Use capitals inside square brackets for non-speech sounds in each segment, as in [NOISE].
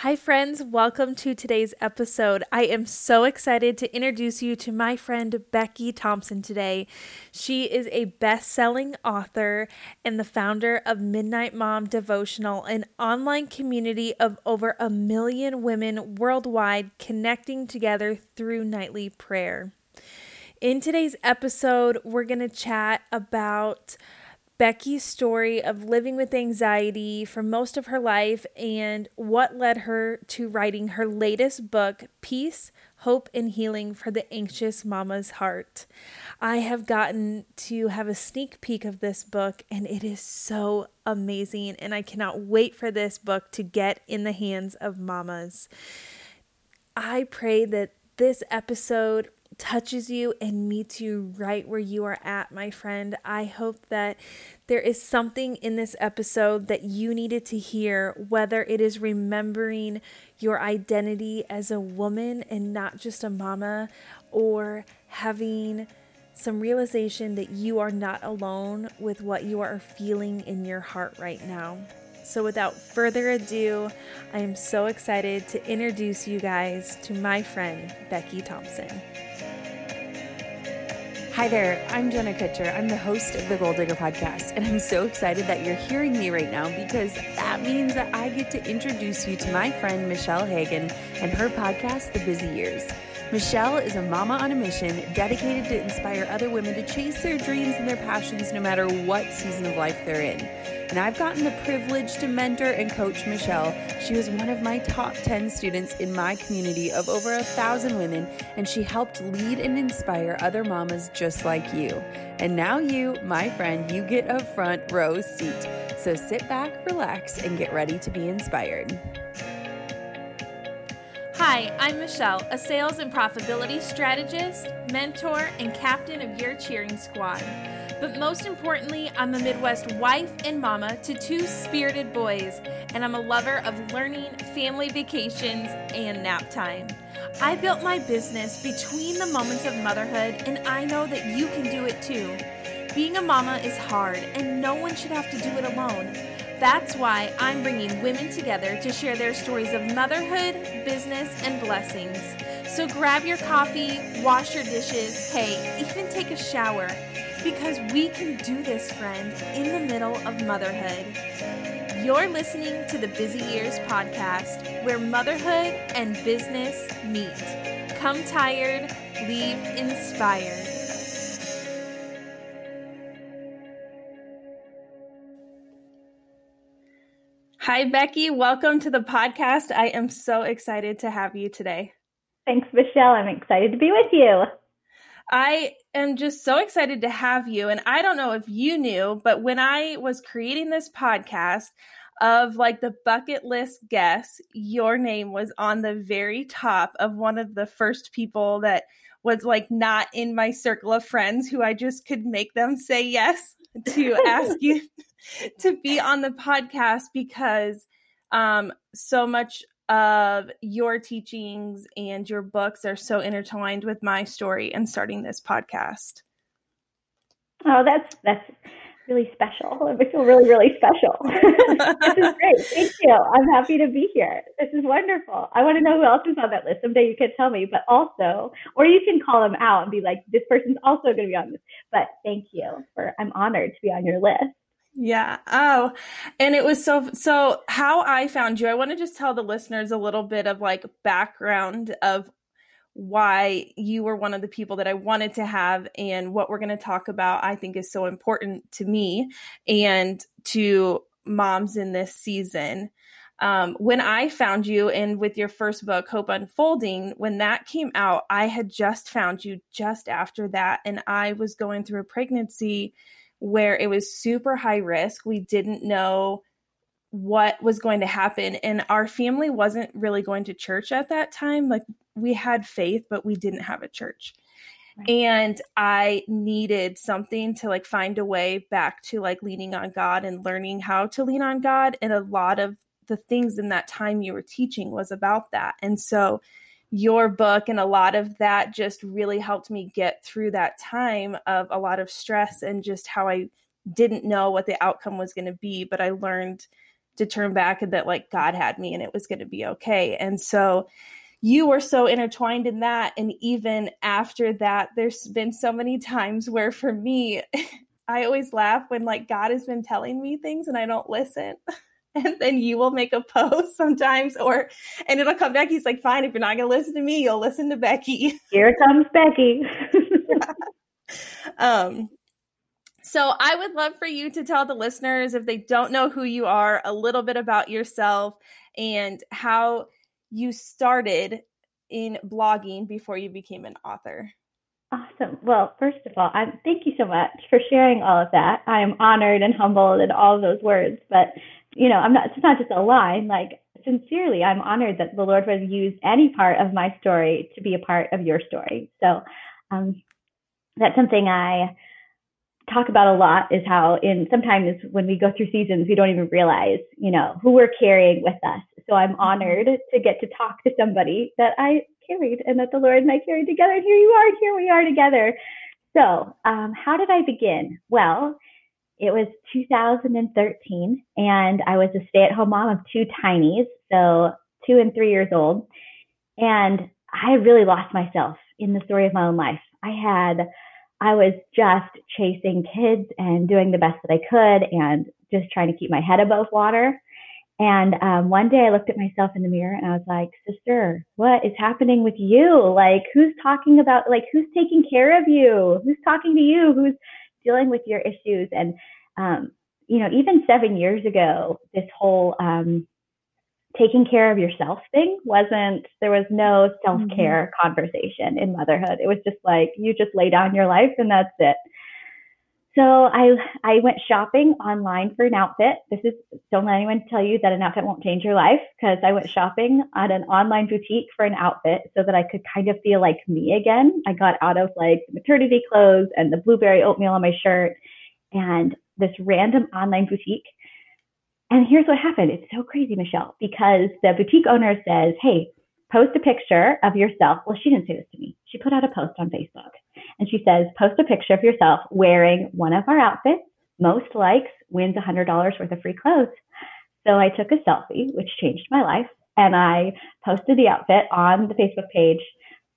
Hi, friends. Welcome to today's episode. I am so excited to introduce you to my friend Becky Thompson today. She is a best selling author and the founder of Midnight Mom Devotional, an online community of over a million women worldwide connecting together through nightly prayer. In today's episode, we're going to chat about Becky's story of living with anxiety for most of her life and what led her to writing her latest book, Peace, Hope, and Healing for the Anxious Mama's Heart. I have gotten to have a sneak peek of this book, and it is so amazing. And I cannot wait for this book to get in the hands of mamas. I pray that this episode touches you and meets you right where you are at, my friend. I hope that there is something in this episode that you needed to hear, whether it is remembering your identity as a woman and not just a mama, or having some realization that you are not alone with what you are feeling in your heart right now. So, without further ado, I am so excited to introduce you guys to my friend, Becky Thompson. Hi there, I'm Jenna Kutcher. I'm the host of the Goal Digger podcast, and I'm so excited that you're hearing me right now because that means that I get to introduce you to my friend Michelle Hagan and her podcast, The Busy Years. Michelle is a mama on a mission dedicated to inspire other women to chase their dreams and their passions no matter what season of life they're in. And I've gotten the privilege to mentor and coach Michelle. She was one of my top 10 students in my community of over a thousand women, and she helped lead and inspire other mamas just like you. And now, you, my friend, you get a front row seat. So sit back, relax, and get ready to be inspired. Hi, I'm Michelle, a sales and profitability strategist, mentor, and captain of your cheering squad. But most importantly, I'm a Midwest wife and mama to two spirited boys, and I'm a lover of learning, family vacations, and nap time. I built my business between the moments of motherhood, and I know that you can do it too. Being a mama is hard, and no one should have to do it alone. That's why I'm bringing women together to share their stories of motherhood, business, and blessings. So grab your coffee, wash your dishes, hey, even take a shower because we can do this, friend, in the middle of motherhood. You're listening to the Busy Years podcast, where motherhood and business meet. Come tired, leave inspired. Hi, Becky. Welcome to the podcast. I am so excited to have you today. Thanks, Michelle. I'm excited to be with you. I am just so excited to have you. And I don't know if you knew, but when I was creating this podcast, of like the bucket list guests, your name was on the very top of one of the first people that was like not in my circle of friends who I just could make them say yes to ask you [LAUGHS] to be on the podcast because um so much of your teachings and your books are so intertwined with my story and starting this podcast. Oh, that's that's really special. [LAUGHS] I feel really, really special. [LAUGHS] this is great. Thank you. I'm happy to be here. This is wonderful. I want to know who else is on that list. Someday you can tell me, but also, or you can call them out and be like, this person's also going to be on this. But thank you for, I'm honored to be on your list. Yeah. Oh, and it was so so how I found you. I want to just tell the listeners a little bit of like background of why you were one of the people that I wanted to have and what we're going to talk about I think is so important to me and to moms in this season. Um, when I found you and with your first book, Hope Unfolding, when that came out, I had just found you just after that. And I was going through a pregnancy where it was super high risk. We didn't know what was going to happen. And our family wasn't really going to church at that time. Like we had faith, but we didn't have a church. Right. And I needed something to like find a way back to like leaning on God and learning how to lean on God. And a lot of the things in that time you were teaching was about that. And so your book and a lot of that just really helped me get through that time of a lot of stress and just how I didn't know what the outcome was going to be, but I learned to turn back and that like God had me and it was going to be okay. And so you were so intertwined in that. And even after that, there's been so many times where for me, [LAUGHS] I always laugh when like God has been telling me things and I don't listen. [LAUGHS] and then you will make a post [LAUGHS] sometimes or and it'll come back he's like fine if you're not going to listen to me you'll listen to becky here comes becky um so i would love for you to tell the listeners if they don't know who you are a little bit about yourself and how you started in blogging before you became an author Awesome. Well, first of all, I'm, thank you so much for sharing all of that. I'm honored and humbled in all those words. But you know, I'm not, it's not just a line, like sincerely, I'm honored that the Lord would use any part of my story to be a part of your story. So, um, that's something I talk about a lot is how in sometimes when we go through seasons, we don't even realize, you know, who we're carrying with us. So I'm honored to get to talk to somebody that I carried and that the Lord and I carried together. And here you are, here we are together. So, um, how did I begin? Well, it was 2013, and I was a stay at home mom of two tinies, so two and three years old. And I really lost myself in the story of my own life. I had, I was just chasing kids and doing the best that I could and just trying to keep my head above water. And um, one day I looked at myself in the mirror and I was like, sister, what is happening with you? Like, who's talking about, like, who's taking care of you? Who's talking to you? Who's dealing with your issues. And, um, you know, even seven years ago, this whole um, taking care of yourself thing wasn't, there was no self care mm-hmm. conversation in motherhood. It was just like, you just lay down your life and that's it. So I I went shopping online for an outfit. This is don't let anyone tell you that an outfit won't change your life because I went shopping at an online boutique for an outfit so that I could kind of feel like me again. I got out of like maternity clothes and the blueberry oatmeal on my shirt and this random online boutique. And here's what happened. It's so crazy, Michelle, because the boutique owner says, Hey, post a picture of yourself. Well, she didn't say this to me. She put out a post on Facebook and she says, post a picture of yourself wearing one of our outfits. Most likes wins $100 worth of free clothes. So I took a selfie, which changed my life, and I posted the outfit on the Facebook page.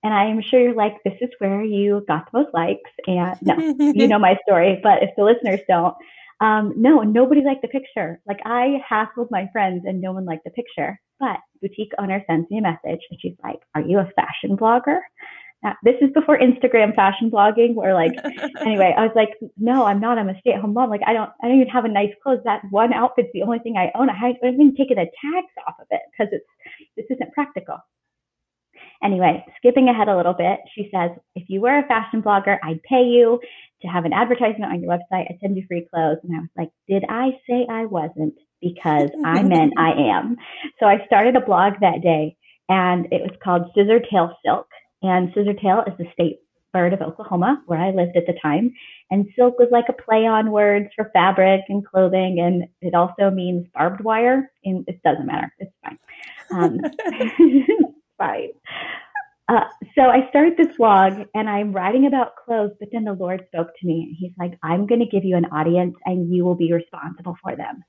And I am sure you're like, this is where you got the most likes. And no, [LAUGHS] you know my story, but if the listeners don't, um, no, nobody liked the picture. Like I hassled my friends and no one liked the picture. But boutique owner sends me a message and she's like, Are you a fashion blogger? Now, this is before Instagram fashion blogging where like [LAUGHS] anyway, I was like, No, I'm not. I'm a stay-at-home mom. Like I don't I don't even have a nice clothes. That one outfit's the only thing I own. I haven't even taken the tags off of it because it's this isn't practical. Anyway, skipping ahead a little bit, she says, if you were a fashion blogger, I'd pay you to have an advertisement on your website. I'd send you free clothes. And I was like, did I say I wasn't? Because I [LAUGHS] meant I am. So I started a blog that day and it was called Scissor Tail Silk. And Scissortail is the state bird of Oklahoma, where I lived at the time. And silk was like a play on words for fabric and clothing. And it also means barbed wire. And it doesn't matter. It's fine. Um, [LAUGHS] fine. Uh, so I started this vlog and I'm writing about clothes, but then the Lord spoke to me and he's like, I'm going to give you an audience and you will be responsible for them.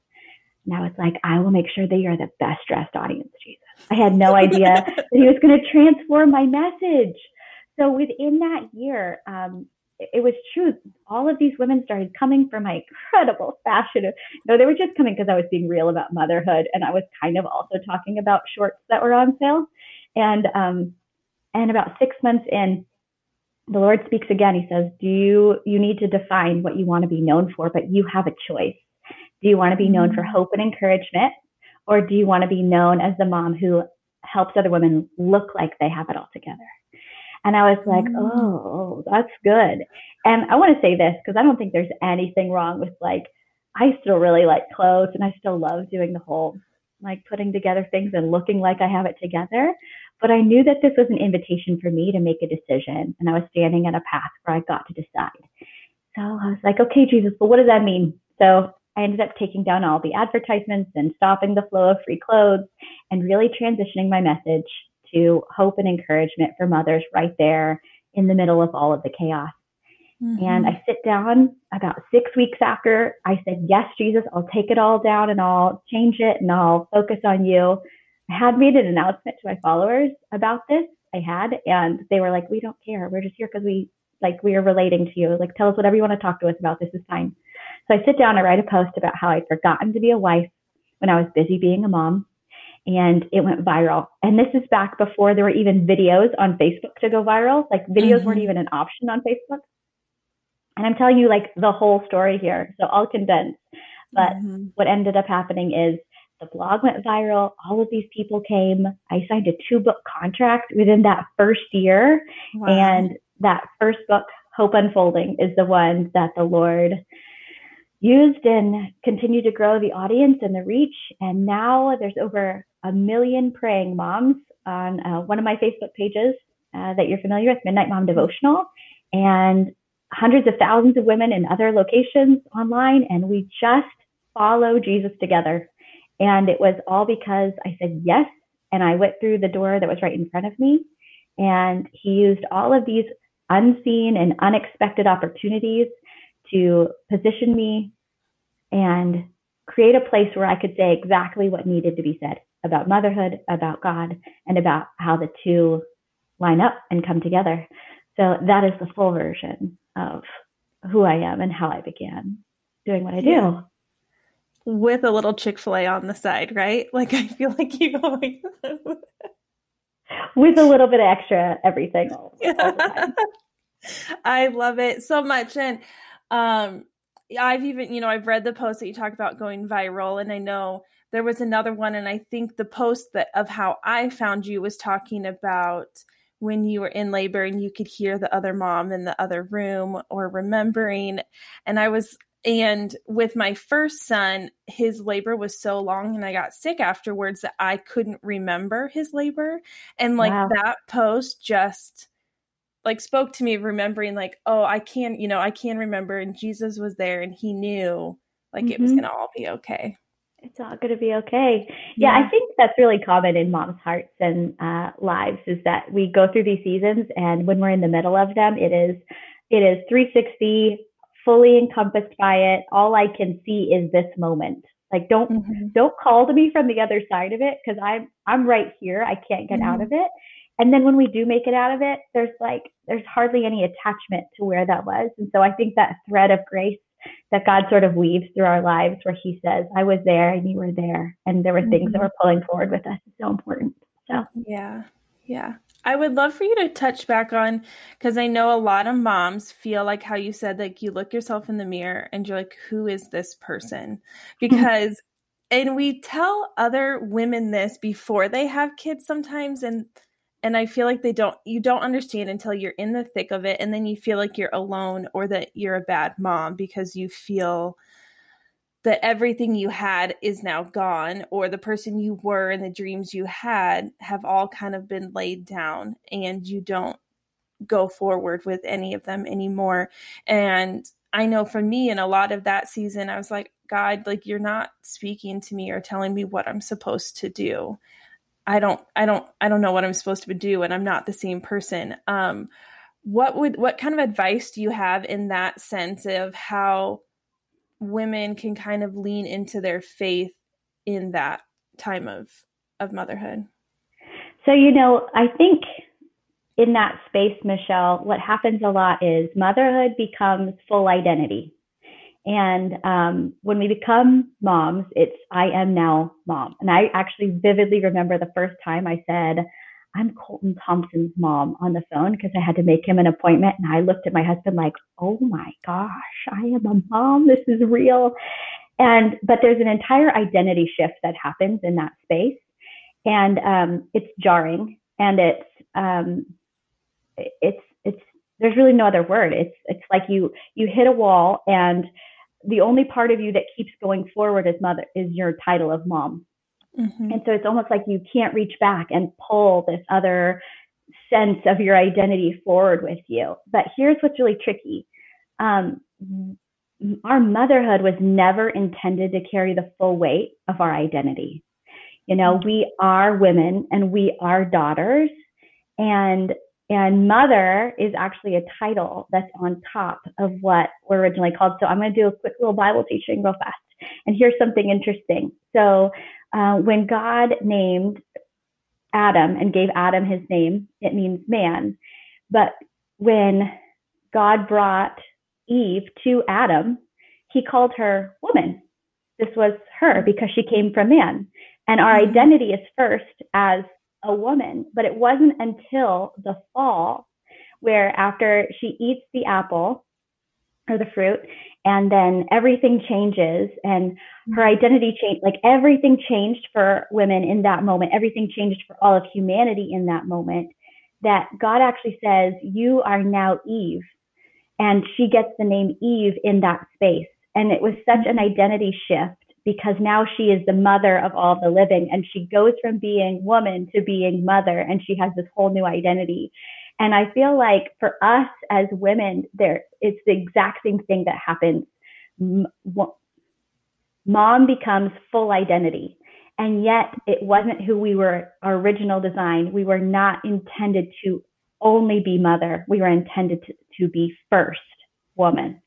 Now it's like, I will make sure that you're the best dressed audience, Jesus. I had no idea [LAUGHS] that he was going to transform my message. So within that year, um, it was true. All of these women started coming for my incredible fashion. No, they were just coming because I was being real about motherhood, and I was kind of also talking about shorts that were on sale. And um, and about six months in, the Lord speaks again. He says, "Do you you need to define what you want to be known for, but you have a choice. Do you want to be known for hope and encouragement, or do you want to be known as the mom who helps other women look like they have it all together?" And I was like, mm. "Oh, that's good." And I want to say this because I don't think there's anything wrong with like I still really like clothes and I still love doing the whole like putting together things and looking like I have it together. But I knew that this was an invitation for me to make a decision. And I was standing at a path where I got to decide. So I was like, okay, Jesus, but what does that mean? So I ended up taking down all the advertisements and stopping the flow of free clothes and really transitioning my message to hope and encouragement for mothers right there in the middle of all of the chaos. Mm-hmm. And I sit down about six weeks after I said, Yes, Jesus, I'll take it all down and I'll change it and I'll focus on you. I had made an announcement to my followers about this. I had, and they were like, We don't care. We're just here because we like we are relating to you. Like, tell us whatever you want to talk to us about. This is fine. So I sit down and write a post about how I'd forgotten to be a wife when I was busy being a mom. And it went viral. And this is back before there were even videos on Facebook to go viral. Like videos mm-hmm. weren't even an option on Facebook. And I'm telling you like the whole story here. So I'll condense. But mm-hmm. what ended up happening is the blog went viral. All of these people came. I signed a two book contract within that first year. Wow. And that first book, Hope Unfolding, is the one that the Lord used and continued to grow the audience and the reach. And now there's over a million praying moms on uh, one of my Facebook pages uh, that you're familiar with, Midnight Mom Devotional. And hundreds of thousands of women in other locations online, and we just follow Jesus together. And it was all because I said yes, and I went through the door that was right in front of me. And he used all of these unseen and unexpected opportunities to position me and create a place where I could say exactly what needed to be said about motherhood, about God, and about how the two line up and come together. So that is the full version of who I am and how I began doing what I do. Yeah. With a little Chick fil A on the side, right? Like, I feel like you always. With a little bit of extra everything. [LAUGHS] All, all I love it so much. And um, I've even, you know, I've read the post that you talk about going viral, and I know there was another one, and I think the post that of how I found you was talking about when you were in labor and you could hear the other mom in the other room or remembering. And I was, and with my first son, his labor was so long and I got sick afterwards that I couldn't remember his labor. And like wow. that post just, like spoke to me remembering like oh i can you know i can remember and jesus was there and he knew like mm-hmm. it was mm-hmm. gonna all be okay it's all going to be okay. Yeah, yeah, I think that's really common in moms' hearts and uh, lives is that we go through these seasons, and when we're in the middle of them, it is it is 360, fully encompassed by it. All I can see is this moment. Like, don't mm-hmm. don't call to me from the other side of it because I'm I'm right here. I can't get mm-hmm. out of it. And then when we do make it out of it, there's like there's hardly any attachment to where that was. And so I think that thread of grace that God sort of weaves through our lives where he says, I was there and you were there and there were things mm-hmm. that were pulling forward with us is so important. So yeah. Yeah. I would love for you to touch back on because I know a lot of moms feel like how you said, like you look yourself in the mirror and you're like, who is this person? Because, and we tell other women this before they have kids sometimes, and and i feel like they don't you don't understand until you're in the thick of it and then you feel like you're alone or that you're a bad mom because you feel that everything you had is now gone or the person you were and the dreams you had have all kind of been laid down and you don't go forward with any of them anymore. And i know for me in a lot of that season i was like god like you're not speaking to me or telling me what i'm supposed to do I don't I don't I don't know what I'm supposed to do and I'm not the same person. Um what would what kind of advice do you have in that sense of how women can kind of lean into their faith in that time of of motherhood? So you know, I think in that space, Michelle, what happens a lot is motherhood becomes full identity. And um, when we become moms, it's I am now mom. And I actually vividly remember the first time I said, I'm Colton Thompson's mom on the phone because I had to make him an appointment. And I looked at my husband like, oh my gosh, I am a mom. This is real. And, but there's an entire identity shift that happens in that space. And um, it's jarring and it's, um, it's, it's, there's really no other word. It's, it's like you, you hit a wall and the only part of you that keeps going forward as mother is your title of mom. Mm-hmm. And so it's almost like you can't reach back and pull this other sense of your identity forward with you. But here's what's really tricky. Um, our motherhood was never intended to carry the full weight of our identity. You know, we are women and we are daughters. And And mother is actually a title that's on top of what we're originally called. So I'm going to do a quick little Bible teaching real fast. And here's something interesting. So uh, when God named Adam and gave Adam his name, it means man. But when God brought Eve to Adam, he called her woman. This was her because she came from man. And our mm-hmm. identity is first as a woman. But it wasn't until the fall where after she eats the apple or the fruit and then everything changes and her mm-hmm. identity changed like everything changed for women in that moment everything changed for all of humanity in that moment that god actually says you are now eve and she gets the name eve in that space and it was such an identity shift because now she is the mother of all the living and she goes from being woman to being mother and she has this whole new identity and I feel like for us as women, there it's the exact same thing that happens. Mom becomes full identity. And yet it wasn't who we were, our original design. We were not intended to only be mother. We were intended to, to be first woman.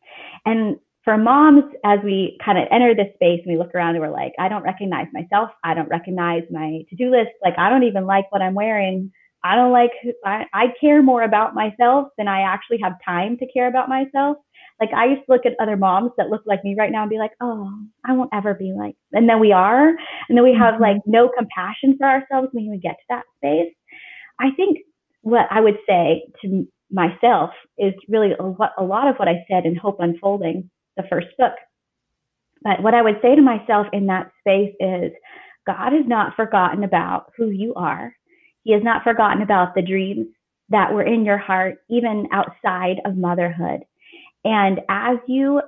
And for moms, as we kind of enter this space and we look around and we're like, I don't recognize myself. I don't recognize my to do list. Like, I don't even like what I'm wearing. I don't like, I, I care more about myself than I actually have time to care about myself. Like I used to look at other moms that look like me right now and be like, oh, I won't ever be like, and then we are, and then we have mm-hmm. like no compassion for ourselves when we get to that space. I think what I would say to myself is really a lot, a lot of what I said in Hope Unfolding, the first book. But what I would say to myself in that space is God has not forgotten about who you are. He has not forgotten about the dreams that were in your heart, even outside of motherhood. And as you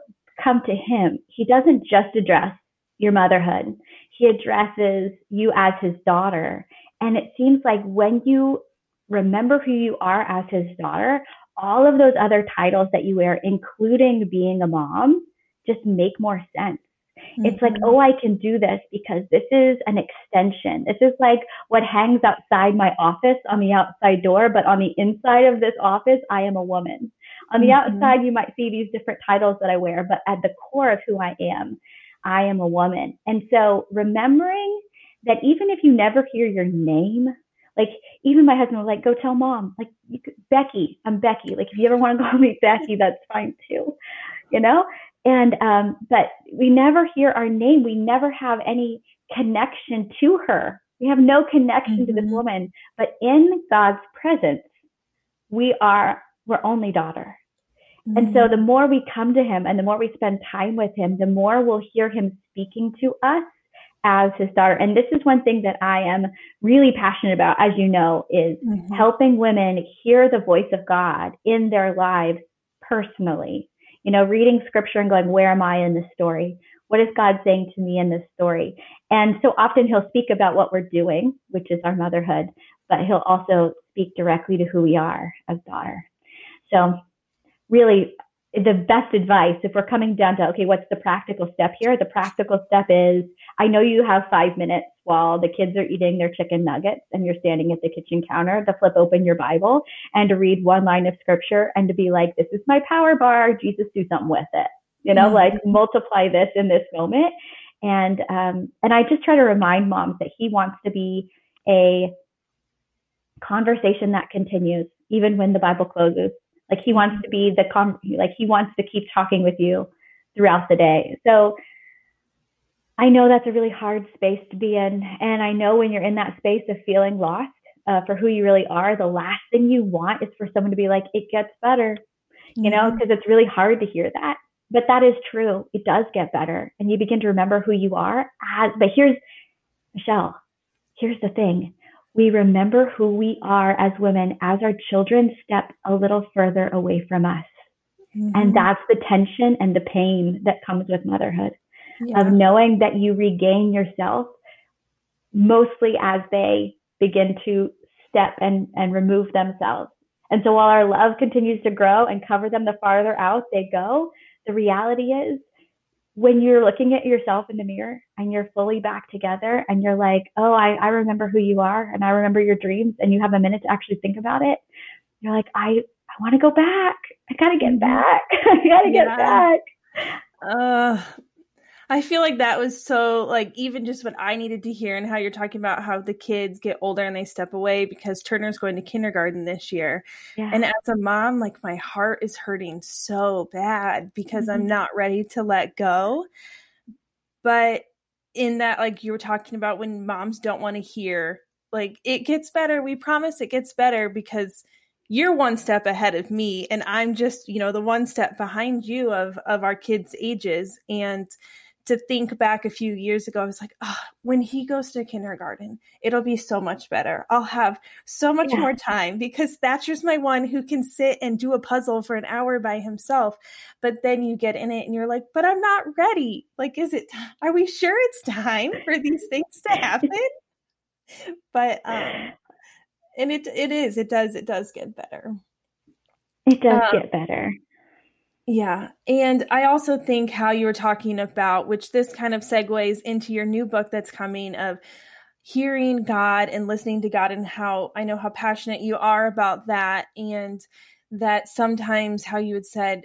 come to Him, He doesn't just address your motherhood, He addresses you as His daughter. And it seems like when you remember who you are as His daughter, all of those other titles that you wear, including being a mom, just make more sense. Mm-hmm. It's like, mm-hmm. oh, I can do this because this is an extension. This is like what hangs outside my office on the outside door, but on the inside of this office, I am a woman. On the mm-hmm. outside, you might see these different titles that I wear, but at the core of who I am, I am a woman. And so remembering that even if you never hear your name, like even my husband was like, go tell mom, like could, Becky, I'm Becky. Like if you ever want to call me [LAUGHS] Becky, that's fine too, you know? And, um, but we never hear our name. We never have any connection to her. We have no connection mm-hmm. to this mm-hmm. woman, but in God's presence, we are, we're only daughter. Mm-hmm. And so mm-hmm. the more we come to him and the more we spend time with him, the more we'll hear him speaking to us as his daughter. And this is one thing that I am really passionate about, as you know, is mm-hmm. helping women hear the voice of God in their lives personally you know, reading scripture and going, where am I in this story? What is God saying to me in this story? And so often he'll speak about what we're doing, which is our motherhood, but he'll also speak directly to who we are as daughter. So really the best advice if we're coming down to okay what's the practical step here? The practical step is i know you have five minutes while the kids are eating their chicken nuggets and you're standing at the kitchen counter to flip open your bible and to read one line of scripture and to be like this is my power bar. Jesus do something with it. You know mm-hmm. like multiply this in this moment. And um and i just try to remind moms that he wants to be a conversation that continues even when the bible closes like he wants to be the com- like he wants to keep talking with you throughout the day. So I know that's a really hard space to be in, and I know when you're in that space of feeling lost uh, for who you really are, the last thing you want is for someone to be like, "It gets better," mm-hmm. you know, because mm-hmm. it's really hard to hear that. But that is true. It does get better, and you begin to remember who you are. As, but here's Michelle. Here's the thing we remember who we are as women as our children step a little further away from us. Mm-hmm. And that's the tension and the pain that comes with motherhood yeah. of knowing that you regain yourself mostly as they begin to step and, and remove themselves. And so while our love continues to grow and cover them the farther out they go, the reality is when you're looking at yourself in the mirror and you're fully back together and you're like, oh, I, I remember who you are and I remember your dreams and you have a minute to actually think about it, you're like, I, I want to go back. I got to get mm-hmm. back. [LAUGHS] I got to get yeah. back. Uh, I feel like that was so like even just what I needed to hear and how you're talking about how the kids get older and they step away because Turner's going to kindergarten this year. Yeah. And as a mom, like my heart is hurting so bad because mm-hmm. I'm not ready to let go. But in that like you were talking about when moms don't want to hear like it gets better, we promise it gets better because you're one step ahead of me and I'm just, you know, the one step behind you of of our kids' ages and to think back a few years ago, I was like, oh, when he goes to kindergarten, it'll be so much better. I'll have so much yeah. more time because Thatcher's my one who can sit and do a puzzle for an hour by himself. But then you get in it and you're like, but I'm not ready. Like, is it, are we sure it's time for these things to happen? [LAUGHS] but, um, and it, it is, it does, it does get better. It does um, get better. Yeah. And I also think how you were talking about, which this kind of segues into your new book that's coming of hearing God and listening to God and how I know how passionate you are about that. And that sometimes how you had said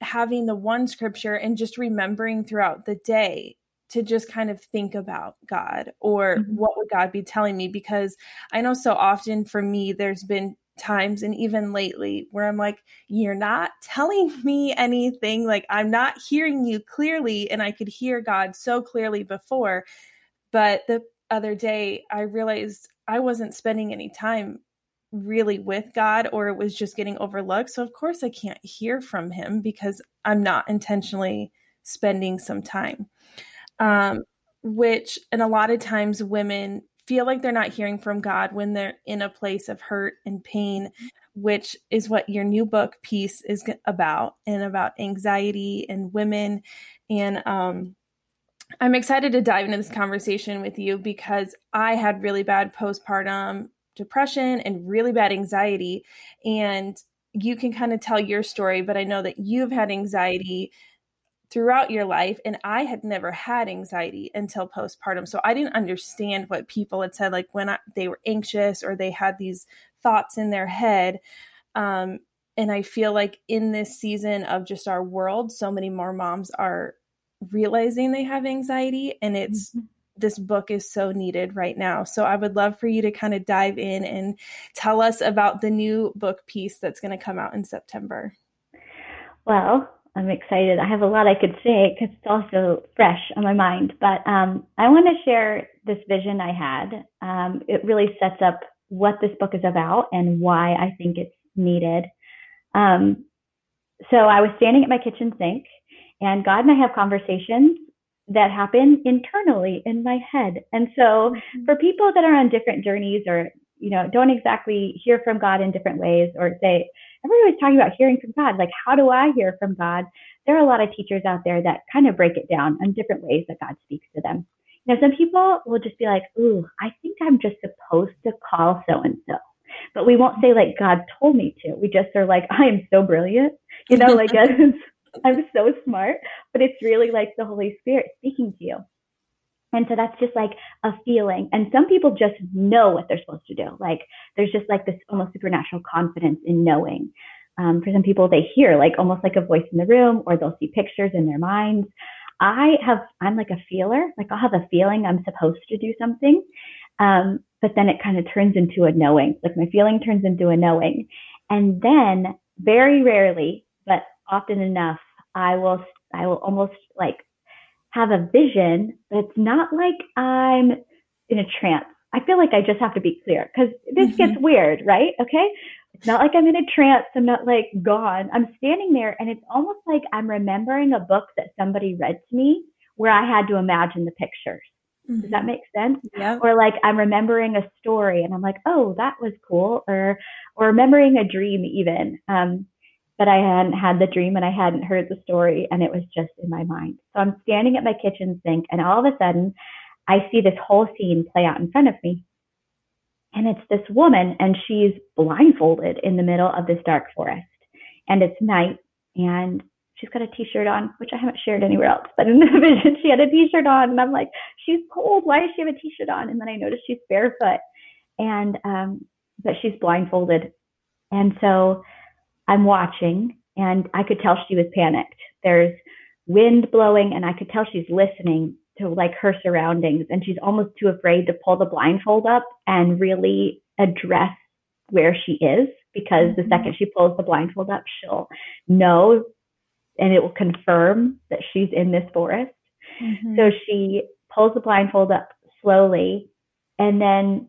having the one scripture and just remembering throughout the day to just kind of think about God or mm-hmm. what would God be telling me? Because I know so often for me, there's been times and even lately where I'm like, you're not telling [LAUGHS] me anything. Like, I'm not hearing you clearly. And I could hear God so clearly before. But the other day, I realized I wasn't spending any time really with God or it was just getting overlooked. So, of course, I can't hear from Him because I'm not intentionally spending some time. Um, which, and a lot of times, women feel like they're not hearing from God when they're in a place of hurt and pain, which is what your new book Peace is about and about anxiety and women. And um, I'm excited to dive into this conversation with you because I had really bad postpartum depression and really bad anxiety. And you can kind of tell your story, but I know that you've had anxiety throughout your life. And I had never had anxiety until postpartum. So I didn't understand what people had said, like when I, they were anxious or they had these thoughts in their head. Um, and I feel like in this season of just our world, so many more moms are realizing they have anxiety. And it's, mm-hmm. this book is so needed right now. So I would love for you to kind of dive in and tell us about the new book Peace that's going to come out in September. Well, I'm excited. I have a lot I could say because it's also fresh on my mind. But um, I want to share this vision I had. Um, it really sets up what this book is about and why I think it's needed. Um, so I was standing at my kitchen sink, and God and I have conversations that happen internally in my head. And so mm-hmm. for people that are on different journeys or you know don't exactly hear from God in different ways or say everybody's talking about hearing from God. Like, how do I hear from God? There are a lot of teachers out there that kind of break it down in different ways that God speaks to them. You know, some people will just be like, ooh, I think I'm just supposed to call so and so. But we won't say, like, God told me to. We just are like, I am so brilliant. You know, like, [LAUGHS] [LAUGHS] I'm so smart. But it's really like the Holy Spirit speaking to you. And so that's just like a feeling. And some people just know what they're supposed to do. Like there's just like this almost supernatural confidence in knowing. Um, for some people, they hear like almost like a voice in the room or they'll see pictures in their minds. I have, I'm like a feeler. Like I'll have a feeling I'm supposed to do something. Um, but then it kind of turns into a knowing. Like my feeling turns into a knowing. And then very rarely, but often enough, I will, I will almost like have a vision, but it's not like I'm in a trance. I feel like I just have to be clear because this mm-hmm. gets weird, right? Okay. It's not like I'm in a trance. I'm not like gone. I'm standing there and it's almost like I'm remembering a book that somebody read to me where I had to imagine the pictures. Mm-hmm. Does that mm-hmm. make sense? Yeah. Or like I'm remembering a story and I'm like, oh, that was cool. Or, or remembering a dream even. Um, but I hadn't had the dream and I hadn't heard the story and it was just in my mind. So I'm standing at my kitchen sink and all of a sudden I see this whole scene play out in front of me. And it's this woman and she's blindfolded in the middle of this dark forest. And it's night and she's got a t-shirt on, which I haven't shared anywhere else, but in the [LAUGHS] vision she had a t-shirt on and I'm like, she's cold. Why does she have a t-shirt on? And then I notice she's barefoot and, um, but she's blindfolded And so I'm watching and I could tell she was panicked. There's wind blowing and I could tell she's listening to like her surroundings and she's almost too afraid to pull the blindfold up and really address where she is because mm-hmm. the second she pulls the blindfold up, she'll know and it will confirm that she's in this forest. Mm-hmm. So she pulls the blindfold up slowly and then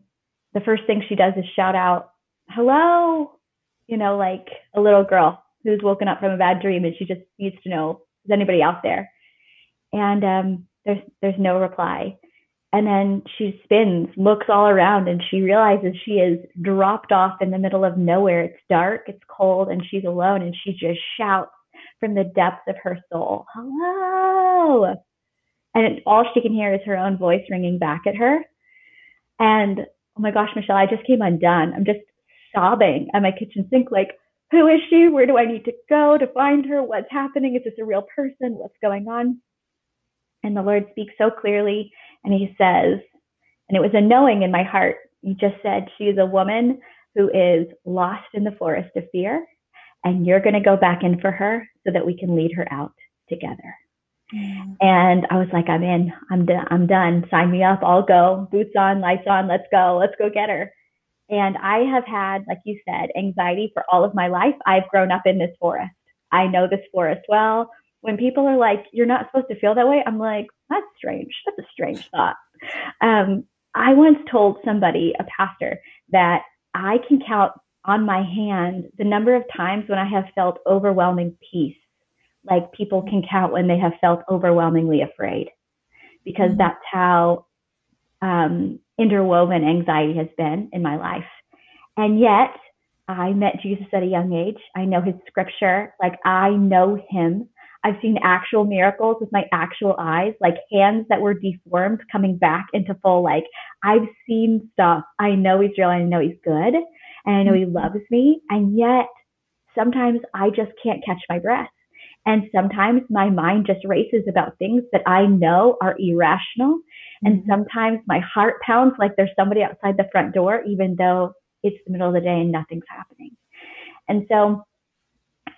the first thing she does is shout out, hello, you know, like a little girl who's woken up from a bad dream and she just needs to know, is anybody out there? And um, there's there's no reply. And then she spins, looks all around, and she realizes she is dropped off in the middle of nowhere. It's dark, it's cold, and she's alone. And she just shouts from the depths of her soul, "Hello!" And all she can hear is her own voice ringing back at her. And oh my gosh, Michelle, I just came undone. I'm just sobbing at my kitchen sink, like, who is she? Where do I need to go to find her? What's happening? Is this a real person? What's going on? And the Lord speaks so clearly, and He says, and it was a knowing in my heart. He just said, She is a woman who is lost in the forest of fear, and you're going to go back in for her so that we can lead her out together. Mm. And I was like, I'm in. I'm done. I'm done. Sign me up. I'll go. Boots on, lights on. Let's go. Let's go get her. And I have had, like you said, anxiety for all of my life. I've grown up in this forest. I know this forest well. When people are like, you're not supposed to feel that way, I'm like, that's strange. That's a strange thought. Um, I once told somebody, a pastor, that I can count on my hand the number of times when I have felt overwhelming peace. Like people can count when they have felt overwhelmingly afraid, because mm-hmm. that's how um, interwoven anxiety has been in my life. And yet, I met Jesus at a young age. I know his scripture. Like, I know him. I've seen actual miracles with my actual eyes, like hands that were deformed coming back into full. Like, I've seen stuff. I know he's real. I know he's good. And I know he mm-hmm. loves me. And yet, sometimes I just can't catch my breath. And sometimes my mind just races about things that I know are irrational and mm-hmm. sometimes my heart pounds like there's somebody outside the front door, even though it's the middle of the day and nothing's happening. And so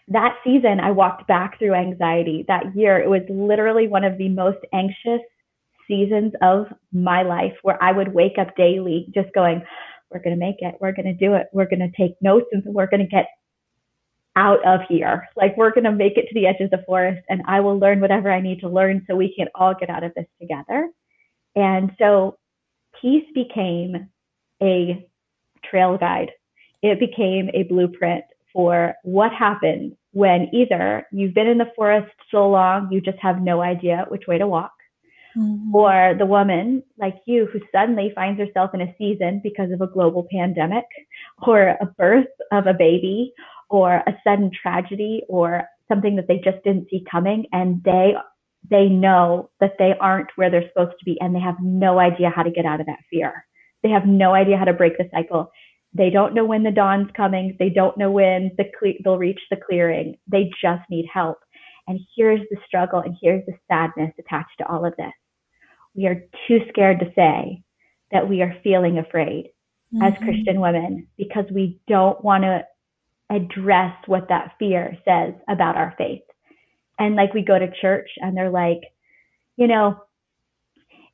that season, I walked back through anxiety. That year, it was literally one of the most anxious seasons of my life where I would wake up daily just going, we're going to make it. We're going to do it. We're going to take notes and we're going to get out of here. Like we're going to make it to the edge of the forest and I will learn whatever I need to learn so we can all get out of this together. And so peace became a trail guide. It became a blueprint for what happens when either you've been in the forest so long you just have no idea which way to walk, mm-hmm. or the woman like you who suddenly finds herself in a season because of a global pandemic, or a birth of a baby, or a sudden tragedy, or something that they just didn't see coming, and they they know that they aren't where they're supposed to be and they have no idea how to get out of that fear. They have no idea how to break the cycle. They don't know when the dawn's coming. They don't know when the cle- they'll reach the clearing. They just need help. And here's the struggle and here's the sadness attached to all of this. We are too scared to say that we are feeling afraid mm-hmm. as Christian women because we don't want to address what that fear says about our faith and like we go to church and they're like, you know,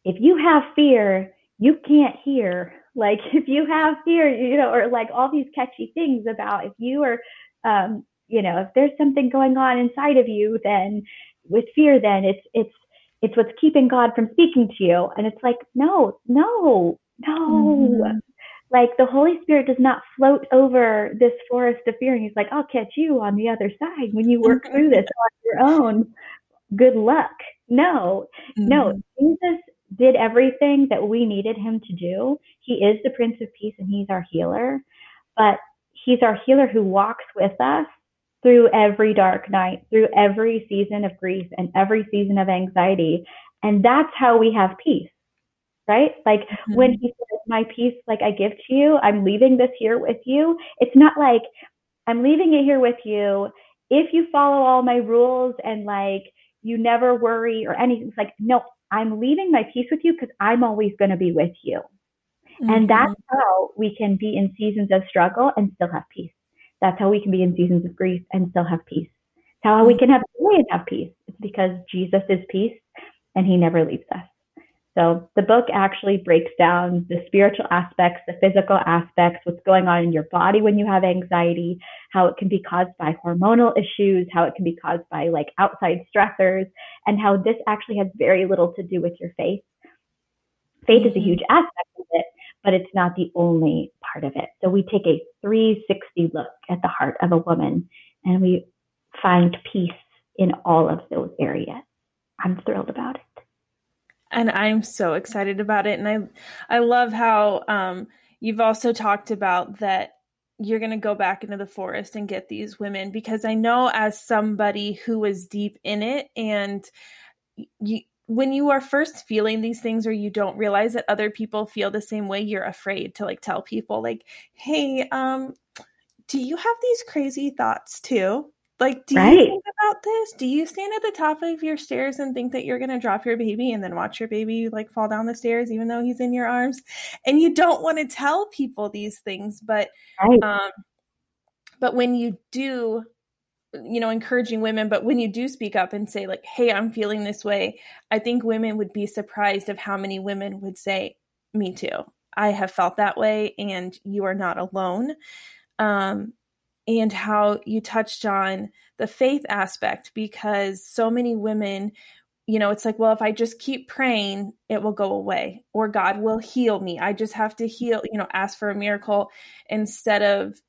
if you have fear, you can't hear. [LAUGHS] Like if you have fear, you know, or like all these catchy things about if you are, um, you know, if there's something going on inside of you, then with fear, then it's it's it's what's keeping God from speaking to you. And it's like, no, no, no. Mm-hmm like the Holy Spirit does not float over this forest of fear and he's like, I'll catch you on the other side when you work through this [LAUGHS] on your own. Good luck. No, mm-hmm. no, Jesus did everything that we needed him to do. He is the Prince of Peace and he's our healer, but he's our healer who walks with us through every dark night, through every season of grief and every season of anxiety. And that's how we have peace right? Like mm-hmm. when he says, My peace, like I give to you, I'm leaving this here with you. It's not like I'm leaving it here with you. If you follow all my rules and like you never worry or anything, it's like, no, I'm leaving my peace with you because I'm always going to be with you. Mm-hmm. And that's how we can be in seasons of struggle and still have peace. That's how we can be in seasons of grief and still have peace. It's how we can have joy and have peace. It's because Jesus is peace and he never leaves us. So the book actually breaks down the spiritual aspects, the physical aspects, what's going on in your body when you have anxiety, how it can be caused by hormonal issues, how it can be caused by like outside stressors, and how this actually has very little to do with your faith. Faith is a mm-hmm. huge aspect of it, but it's not the only part of it. So we take a 360 look at the heart of a woman and we find peace in all of those areas. I'm thrilled about it and I'm so excited about it. And I I love how um, you've also talked about that you're going to go back into the forest and get these women because I know as somebody who was deep in it and you when you are first feeling these things or you don't realize that other people feel the same way you're afraid to like tell people like hey um do you have these crazy thoughts too like, do right. you think about this? Do you stand at the top of your stairs and think that you're going to drop your baby and then watch your baby like fall down the stairs, even though he's in your arms? And you don't want to tell people these things, but, right. um, but when you do, you know, encouraging women, but when you do speak up and say like, "Hey, I'm feeling this way," I think women would be surprised of how many women would say, "Me too. I have felt that way, and you are not alone." Um, and how you touched on the faith aspect because so many women you know it's like well if i just keep praying it will go away or god will heal me. I just have to heal you know ask for a miracle instead of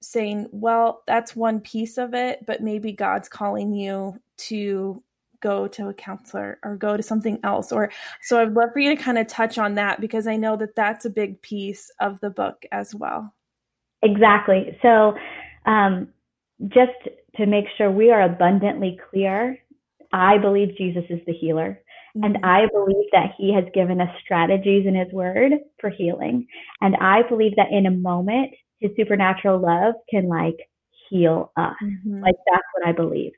saying well that's one piece of it but maybe god's calling you to go to a counselor or go to something else or so i'd love for you to kind of touch on that because i know that that's a big piece of the book as well Exactly. So, um, just to make sure we are abundantly clear, I believe Jesus is the healer. Mm-hmm. And I believe that he has given us strategies in his word for healing. And I believe that in a moment, his supernatural love can like heal us. Mm-hmm. Like that's what I believe.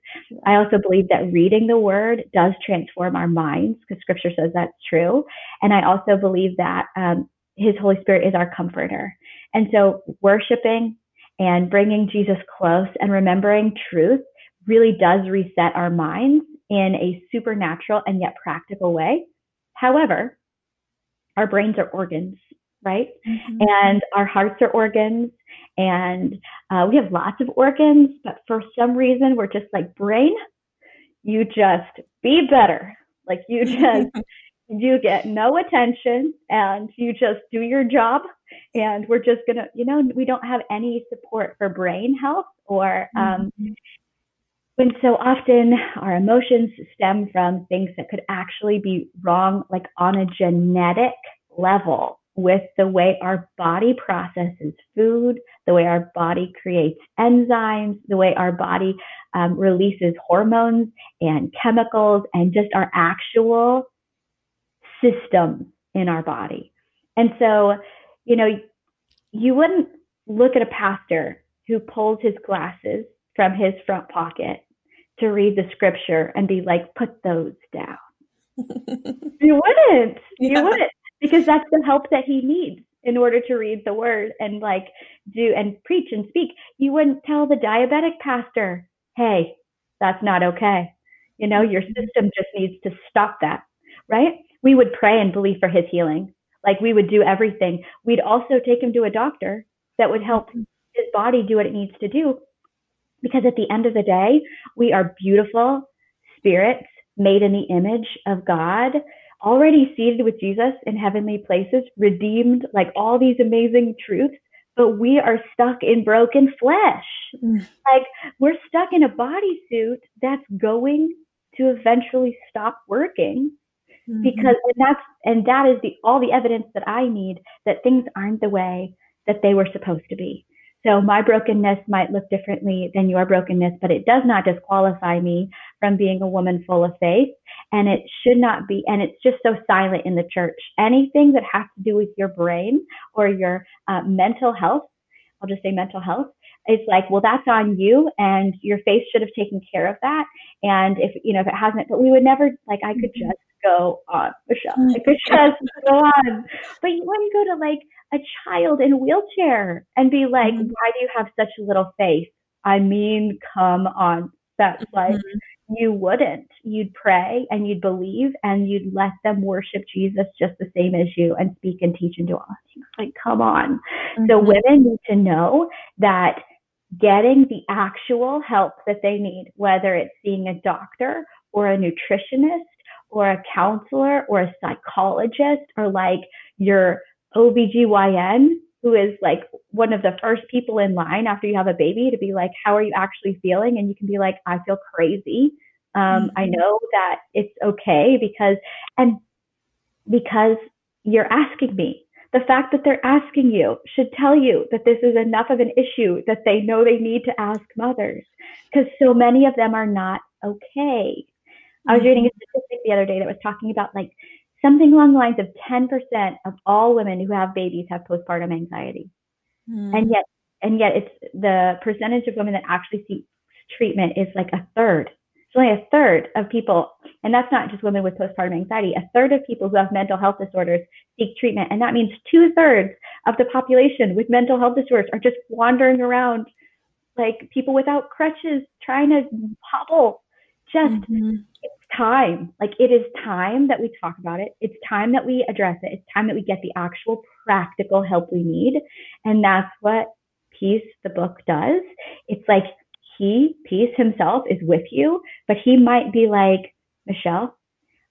I also believe that reading the word does transform our minds because scripture says that's true. And I also believe that um, his Holy Spirit is our comforter. And so worshiping and bringing Jesus close and remembering truth really does reset our minds in a supernatural and yet practical way. However, our brains are organs, right? Mm-hmm. And our hearts are organs. And uh, we have lots of organs, but for some reason, we're just like, brain, you just be better. Like, you [LAUGHS] just you get no attention and you just do your job and we're just gonna you know we don't have any support for brain health or um mm-hmm. when so often our emotions stem from things that could actually be wrong like on a genetic level with the way our body processes food, the way our body creates enzymes, the way our body um, releases hormones and chemicals, and just our actual system in our body. And so, you know, you wouldn't look at a pastor who pulls his glasses from his front pocket to read the scripture and be like, put those down. [LAUGHS] you wouldn't. Yeah. You wouldn't. Because that's the help that he needs in order to read the word and like do and preach and speak. You wouldn't tell the diabetic pastor, hey, that's not okay. You know, your mm-hmm. system just needs to stop that, right? we would pray and believe for his healing. Like we would do everything. We'd also take him to a doctor that would help his body do what it needs to do. Because at the end of the day, we are beautiful spirits made in the image of God, already seated with Jesus in heavenly places, redeemed, like all these amazing truths. But we are stuck in broken flesh. Mm. Like we're stuck in a bodysuit that's going to eventually stop working mm-hmm. because that's and that is the all the evidence that I need that things aren't the way that they were supposed to be. So my brokenness might look differently than your brokenness, but it does not disqualify me from being a woman full of faith. And it should not be, and it's just so silent in the church. Anything that has to do with your brain or your uh, mental health, I'll just say mental health, it's like, well, that's on you and your face should have taken care of that. And if, you know, if it hasn't, but we would never, like, I could mm-hmm. just go on, Michelle. I could [LAUGHS] just go on. But you wouldn't go to like a child in a wheelchair and be like, mm-hmm. why do you have such a little face? I mean, come on. That's like, mm-hmm you wouldn't. You'd pray and you'd believe and you'd let them worship Jesus just the same as you and speak and teach and do all things. Like, come on. Mm-hmm. So women need to know that getting the actual help that they need, whether it's seeing a doctor or a nutritionist or a counselor or a psychologist or like your OBGYN who is like one of the first people in line after you have a baby to be like, how are you actually feeling? And you can be like, I feel crazy. Um, mm-hmm. I know that it's okay because, and because you're asking me. The fact that they're asking you should tell you that this is enough of an issue that they know they need to ask mothers because so many of them are not okay. I was reading a mm-hmm. statistic the other day that was talking about like something along the lines of 10% of all women who have babies have postpartum anxiety. Mm. And yet, and yet it's the percentage of women that actually seek treatment is like a third. It's only a third of people, and that's not just women with postpartum anxiety. A third of people who have mental health disorders seek treatment, and that means two thirds of the population with mental health disorders are just wandering around like people without crutches, trying to hobble. Just mm-hmm time. Like it is time that we talk about it. It's time that we address it. It's time that we get the actual practical help we need. And that's what Peace, the book, does. It's like he, Peace himself, is with you, but he might be like, Michelle,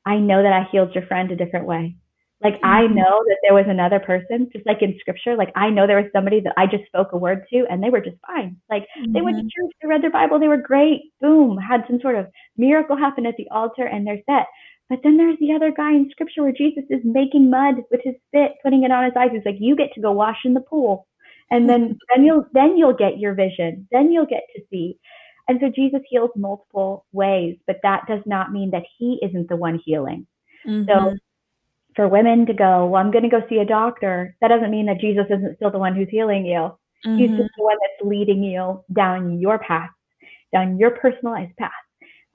I know that I healed your friend a different way. Like I mm-hmm. know that there was another person, just like in scripture, like I know there was somebody that I just spoke a word to and they were just fine. Like mm-hmm. they went to mm-hmm. church, they read their Bible, they were great. Boom, had some sort of miracle happen at the altar and they're set. But then there's the other guy in scripture where Jesus is making mud with his spit, putting it on his eyes. He's like, you get to go wash in the pool. And then, [LAUGHS] then you'll, then you'll get your vision. Then you'll get to see. And so Jesus heals multiple ways, but that does not mean that he isn't the one healing. Mm-hmm. So for women to go, well, I'm going to go see a doctor, that doesn't mean that Jesus isn't still the one who's healing you. Mm-hmm. He's just the one that's leading you down your path, down your personalized path.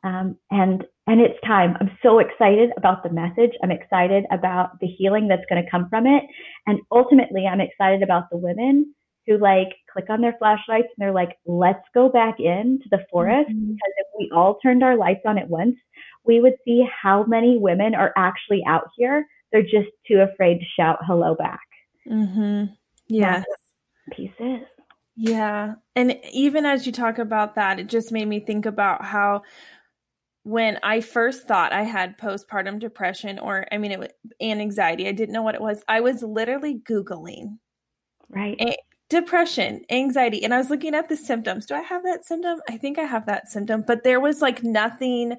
Um, and and it's time. I'm so excited about the message. I'm excited about the healing that's going to come from it, and ultimately, I'm excited about the women who like click on their flashlights and they're like, "Let's go back into the forest," mm-hmm. because if we all turned our lights on at once, we would see how many women are actually out here they're just too afraid to shout hello back. Mm-hmm. Yes. Pieces. Yeah. And even as you talk about that, it just made me think about how when I first thought I had postpartum depression or I mean it was and anxiety, I didn't know what it was. I was literally googling. Right. A- depression, anxiety, and I was looking at the symptoms. Do I have that symptom? I think I have that symptom, but there was like nothing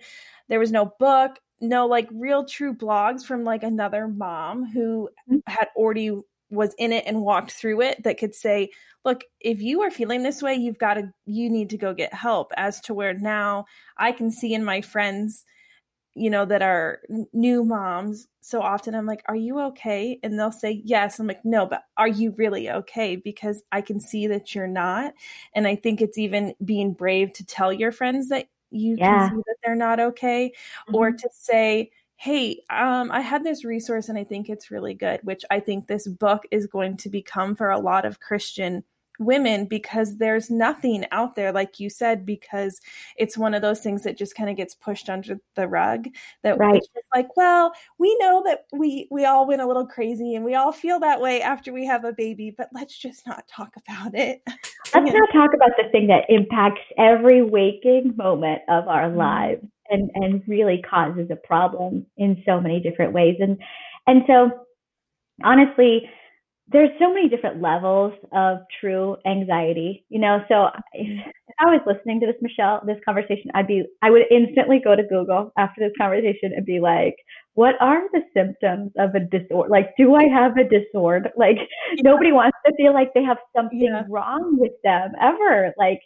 there was no book, no like real true blogs from like another mom who mm-hmm. had already was in it and walked through it that could say look if you are feeling this way you've got to you need to go get help. As to where now i can see in my friends you know that are new moms so often i'm like are you okay? And they'll say yes. I'm like no but are you really okay? Because i can see that you're not. And i think it's even being brave to tell your friends that you yeah. can see that they're not okay mm-hmm. or to say hey um, i had this resource and i think it's really good which i think this book is going to become for a lot of christian women because there's nothing out there like you said because it's one of those things that just kind of gets pushed under the rug that right. like well we know that we we all went a little crazy and we all feel that way after we have a baby but let's just not talk about it [LAUGHS] let's not talk about the thing that impacts every waking moment of our mm-hmm. lives and and really causes a problem in so many different ways and and so honestly there's so many different levels of true anxiety, you know. So if, if, I was listening to this, Michelle, this conversation, I'd be, I would instantly go to Google after this conversation and be like, what are the symptoms of a disorder? Like, do I have a disorder? Like, yeah. nobody wants to feel like they have something yeah. wrong with them ever. Like,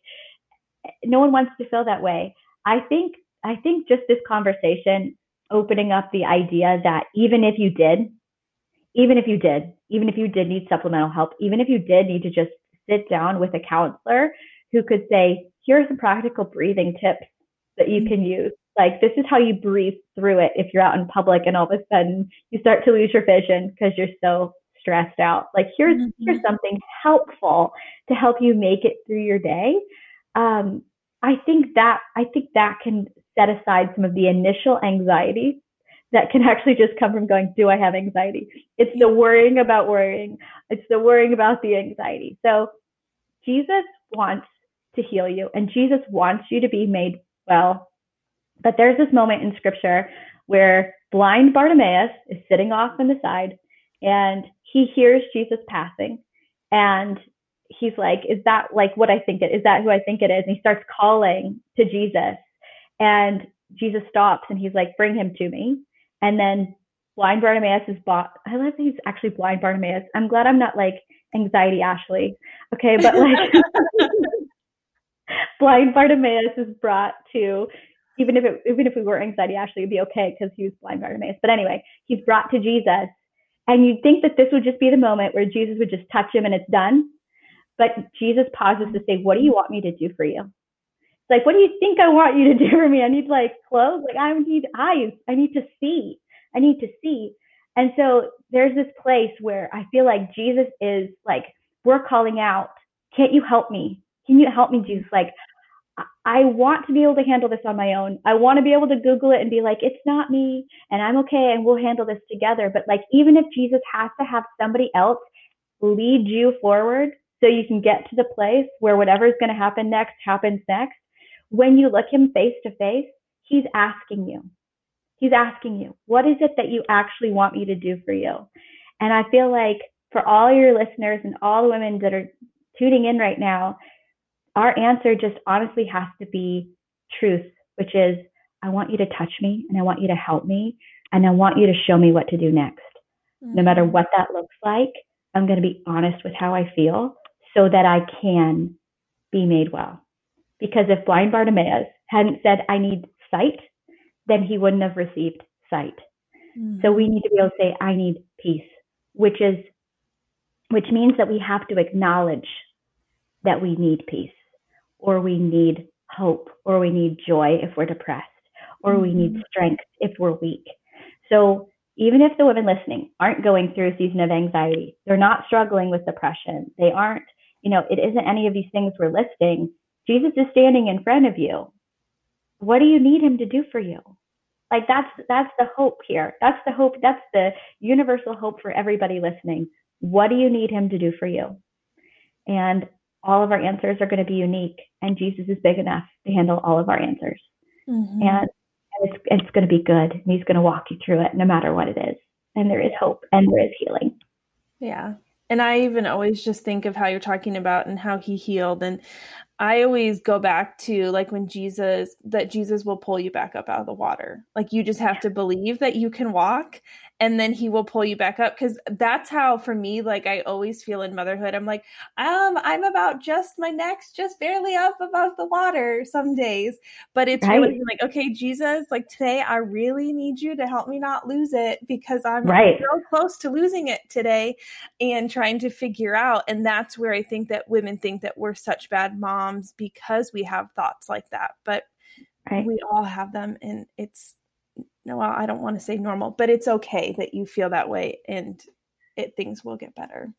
no one wants to feel that way. I think, I think just this conversation opening up the idea that even if you did, even if you did, even if you did need supplemental help, even if you did need to just sit down with a counselor who could say, here are some practical breathing tips that you can use. Like, this is how you breathe through it if you're out in public and all of a sudden you start to lose your vision because you're so stressed out. Like, here's, mm-hmm. here's something helpful to help you make it through your day. Um, I think that, I think that can set aside some of the initial anxiety that can actually just come from going, do I have anxiety? It's the worrying about worrying. It's the worrying about the anxiety. So Jesus wants to heal you and Jesus wants you to be made well. But there's this moment in scripture where blind Bartimaeus is sitting off on the side and he hears Jesus passing and he's like, is that like what I think it is that who I think it is? And he starts calling to Jesus and Jesus stops and he's like, bring him to me. And then blind Bartimaeus is bought. I love that he's actually blind Bartimaeus. I'm glad I'm not like anxiety Ashley. Okay, but like [LAUGHS] blind Bartimaeus is brought to even if it, even if we were anxiety Ashley, it'd be okay because he was blind Bartimaeus. But anyway, he's brought to Jesus, and you'd think that this would just be the moment where Jesus would just touch him and it's done. But Jesus pauses to say, "What do you want me to do for you?" Like, what do you think I want you to do for me? I need like clothes. Like I need eyes. I need to see. I need to see. And so there's this place where I feel like Jesus is like, we're calling out, can't you help me? Can you help me, Jesus? Like, I want to be able to handle this on my own. I want to be able to Google it and be like, it's not me and I'm okay and we'll handle this together. But like, even if Jesus has to have somebody else lead you forward so you can get to the place where whatever's going to happen next happens next, when you look him face to face, he's asking you. He's asking you, what is it that you actually want me to do for you? And I feel like for all your listeners and all the women that are tuning in right now, our answer just honestly has to be truth, which is, I want you to touch me and I want you to help me and I want you to show me what to do next. Mm-hmm. No matter what that looks like, I'm going to be honest with how I feel so that I can be made well. Because if blind Bartimaeus hadn't said, I need sight, then he wouldn't have received sight. Mm-hmm. So we need to be able to say, I need peace, which is, which means that we have to acknowledge that we need peace or we need hope or we need joy if we're depressed or mm-hmm. we need mm-hmm. strength if we're weak. So even if the women listening aren't going through a season of anxiety, they're not struggling with depression, they aren't, you know, it isn't any of these things we're listing. Jesus is standing in front of you. What do you need him to do for you? Like that's that's the hope here. That's the hope. That's the universal hope for everybody listening. What do you need him to do for you? And all of our answers are going to be unique, and Jesus is big enough to handle all of our answers. Mm-hmm. And it's it's going to be good. And he's going to walk you through it, no matter what it is. And there is hope, and there is healing. Yeah. And I even always just think of how you're talking about and how he healed. And I always go back to like when Jesus, that Jesus will pull you back up out of the water. Like you just have to believe that you can walk and then he will pull you back up because that's how for me like i always feel in motherhood i'm like um i'm about just my next just barely up above the water some days but it's right. really like okay jesus like today i really need you to help me not lose it because i'm right. so close to losing it today and trying to figure out and that's where i think that women think that we're such bad moms because we have thoughts like that but right. we all have them and it's no, well, I don't want to say normal, but it's okay that you feel that way and it things will get better.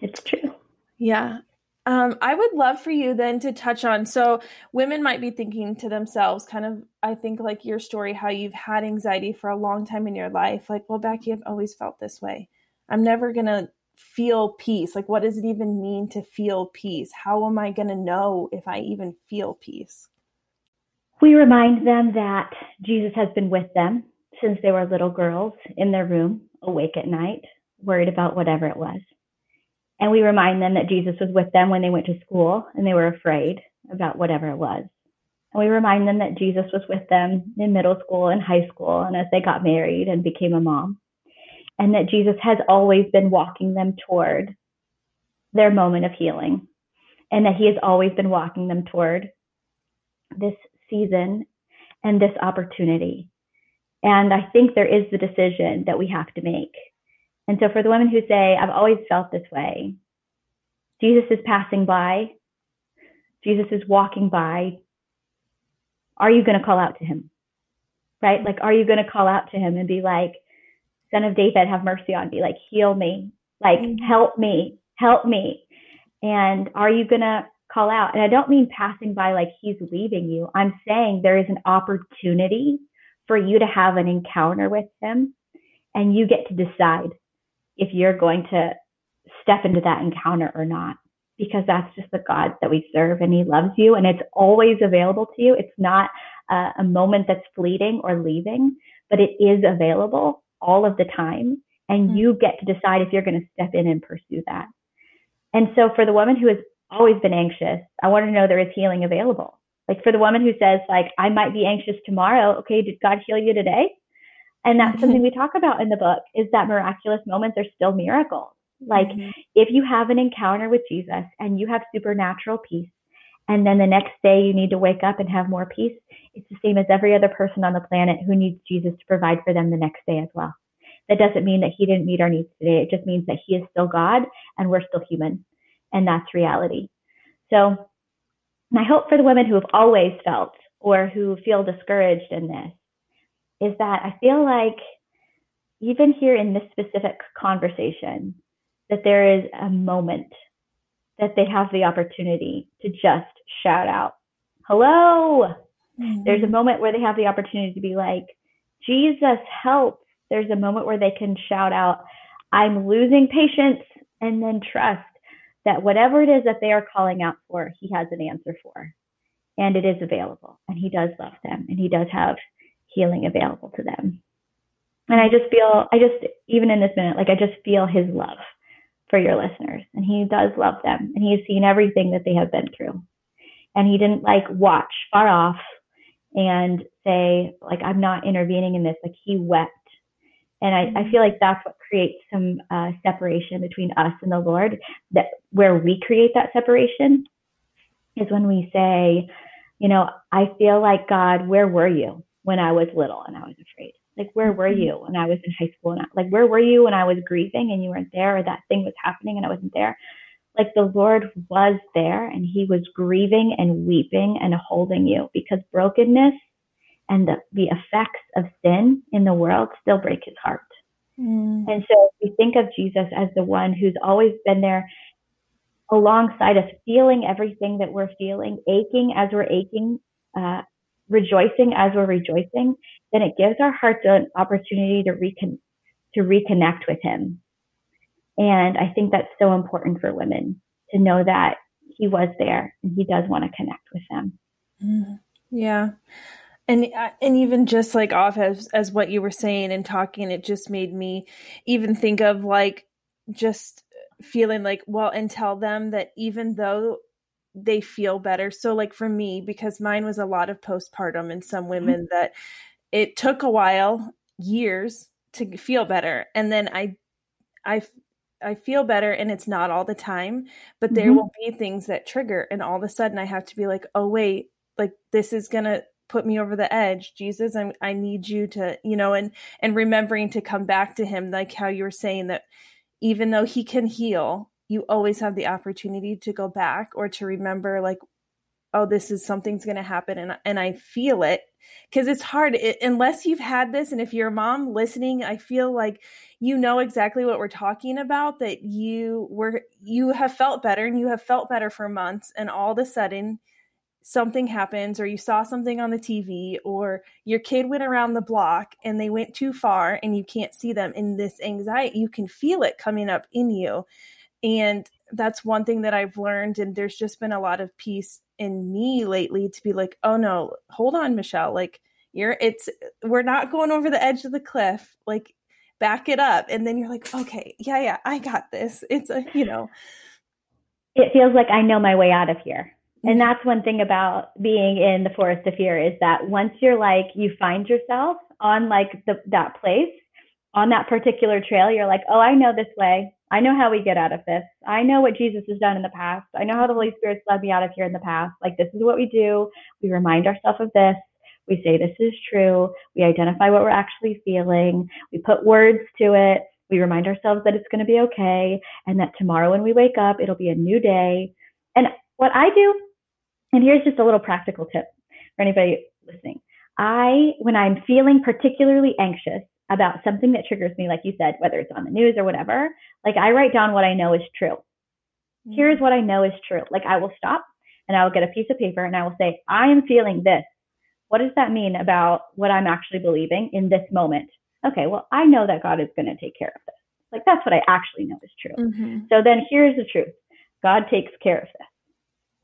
It's true. Yeah. Um, I would love for you then to touch on so women might be thinking to themselves, kind of, I think like your story, how you've had anxiety for a long time in your life. Like, well, Becky, I've always felt this way. I'm never going to feel peace. Like, what does it even mean to feel peace? How am I going to know if I even feel peace? We remind them that Jesus has been with them since they were little girls in their room, awake at night, worried about whatever it was. And we remind them that Jesus was with them when they went to school and they were afraid about whatever it was. And we remind them that Jesus was with them in middle school and high school and as they got married and became a mom. And that Jesus has always been walking them toward their moment of healing. And that he has always been walking them toward this season and this opportunity. And I think there is the decision that we have to make. And so for the women who say, I've always felt this way, Jesus is passing by. Jesus is walking by, are you going to call out to him? Right? Like, are you going to call out to him and be like, Son of David, have mercy on me, like, heal me, like, mm-hmm. help me, help me. And are you going to call out? And I don't mean passing by like he's leaving you. I'm saying there is an opportunity for you to have an encounter with him and you get to decide if you're going to step into that encounter or not because that's just the God that we serve and he loves you and it's always available to you. It's not a, a moment that's fleeting or leaving, but it is available all of the time. And mm-hmm. you get to decide if you're going to step in and pursue that. And so for the woman who has always been anxious, I want to know there is healing available. Like for the woman who says, like, I might be anxious tomorrow. Okay, did God heal you today? And that's mm-hmm. something we talk about in the book is that miraculous moments are still miracles. Like mm-hmm. if you have an encounter with Jesus and you have supernatural peace, and then the next day you need to wake up and have more peace, it's the same as every other person on the planet who needs Jesus to provide for them the next day as well. That doesn't mean that he didn't meet our needs today. It just means that he is still God and we're still human. And that's reality. So my hope for the women who have always felt or who feel discouraged in this is that I feel like even here in this specific conversation, that there is a moment that they have the opportunity to just shout out, hello. Mm-hmm. There's a moment where they have the opportunity to be like, Jesus, help. There's a moment where they can shout out, I'm losing patience, and then trust that whatever it is that they are calling out for, he has an answer for. And it is available. And he does love them. And he does have healing available to them. And I just feel, I just, even in this minute, like I just feel his love for your listeners. And he does love them. And he has seen everything that they have been through. And he didn't like watch far off and say, like, I'm not intervening in this. Like he wept. And I, I feel like that's what creates some uh, separation between us and the Lord. That where we create that separation is when we say, you know, I feel like God, where were you when I was little and I was afraid? Like, where were mm-hmm. you when I was in high school? And I, like, where were you when I was grieving and you weren't there, or that thing was happening and I wasn't there? Like, the Lord was there and He was grieving and weeping and holding you because brokenness and the, the effects of sin in the world still break His heart. Mm. And so if we think of Jesus as the one who's always been there alongside us, feeling everything that we're feeling, aching as we're aching, uh, rejoicing as we're rejoicing, then it gives our hearts an opportunity to recon- to reconnect with him. And I think that's so important for women to know that he was there and he does want to connect with them. Mm-hmm. Yeah. And uh, and even just like off as as what you were saying and talking, it just made me even think of like just feeling like well and tell them that even though they feel better. So like for me, because mine was a lot of postpartum and some mm-hmm. women mm-hmm. that it took a while, years to feel better. And then I I I feel better and it's not all the time, but there mm-hmm. will be things that trigger and all of a sudden I have to be like, "Oh wait, like this is going to put me over the edge. Jesus, I I need you to, you know, and and remembering to come back to him like how you were saying that even though he can heal, you always have the opportunity to go back or to remember like oh this is something's going to happen and and I feel it because it's hard it, unless you've had this and if you're a mom listening I feel like you know exactly what we're talking about that you were you have felt better and you have felt better for months and all of a sudden something happens or you saw something on the TV or your kid went around the block and they went too far and you can't see them in this anxiety you can feel it coming up in you and that's one thing that I've learned. And there's just been a lot of peace in me lately to be like, oh no, hold on, Michelle. Like, you're, it's, we're not going over the edge of the cliff. Like, back it up. And then you're like, okay, yeah, yeah, I got this. It's a, you know, it feels like I know my way out of here. And mm-hmm. that's one thing about being in the forest of fear is that once you're like, you find yourself on like the, that place, on that particular trail, you're like, oh, I know this way. I know how we get out of this. I know what Jesus has done in the past. I know how the Holy Spirit's led me out of here in the past. Like, this is what we do. We remind ourselves of this. We say this is true. We identify what we're actually feeling. We put words to it. We remind ourselves that it's going to be okay and that tomorrow when we wake up, it'll be a new day. And what I do And here's just a little practical tip for anybody listening. I, when I'm feeling particularly anxious about something that triggers me, like you said, whether it's on the news or whatever, like I write down what I know is true. Mm-hmm. Here's what I know is true. Like I will stop and I will get a piece of paper and I will say, I am feeling this. What does that mean about what I'm actually believing in this moment? Okay, well, I know that God is going to take care of this. Like that's what I actually know is true. Mm-hmm. So then here's the truth God takes care of this.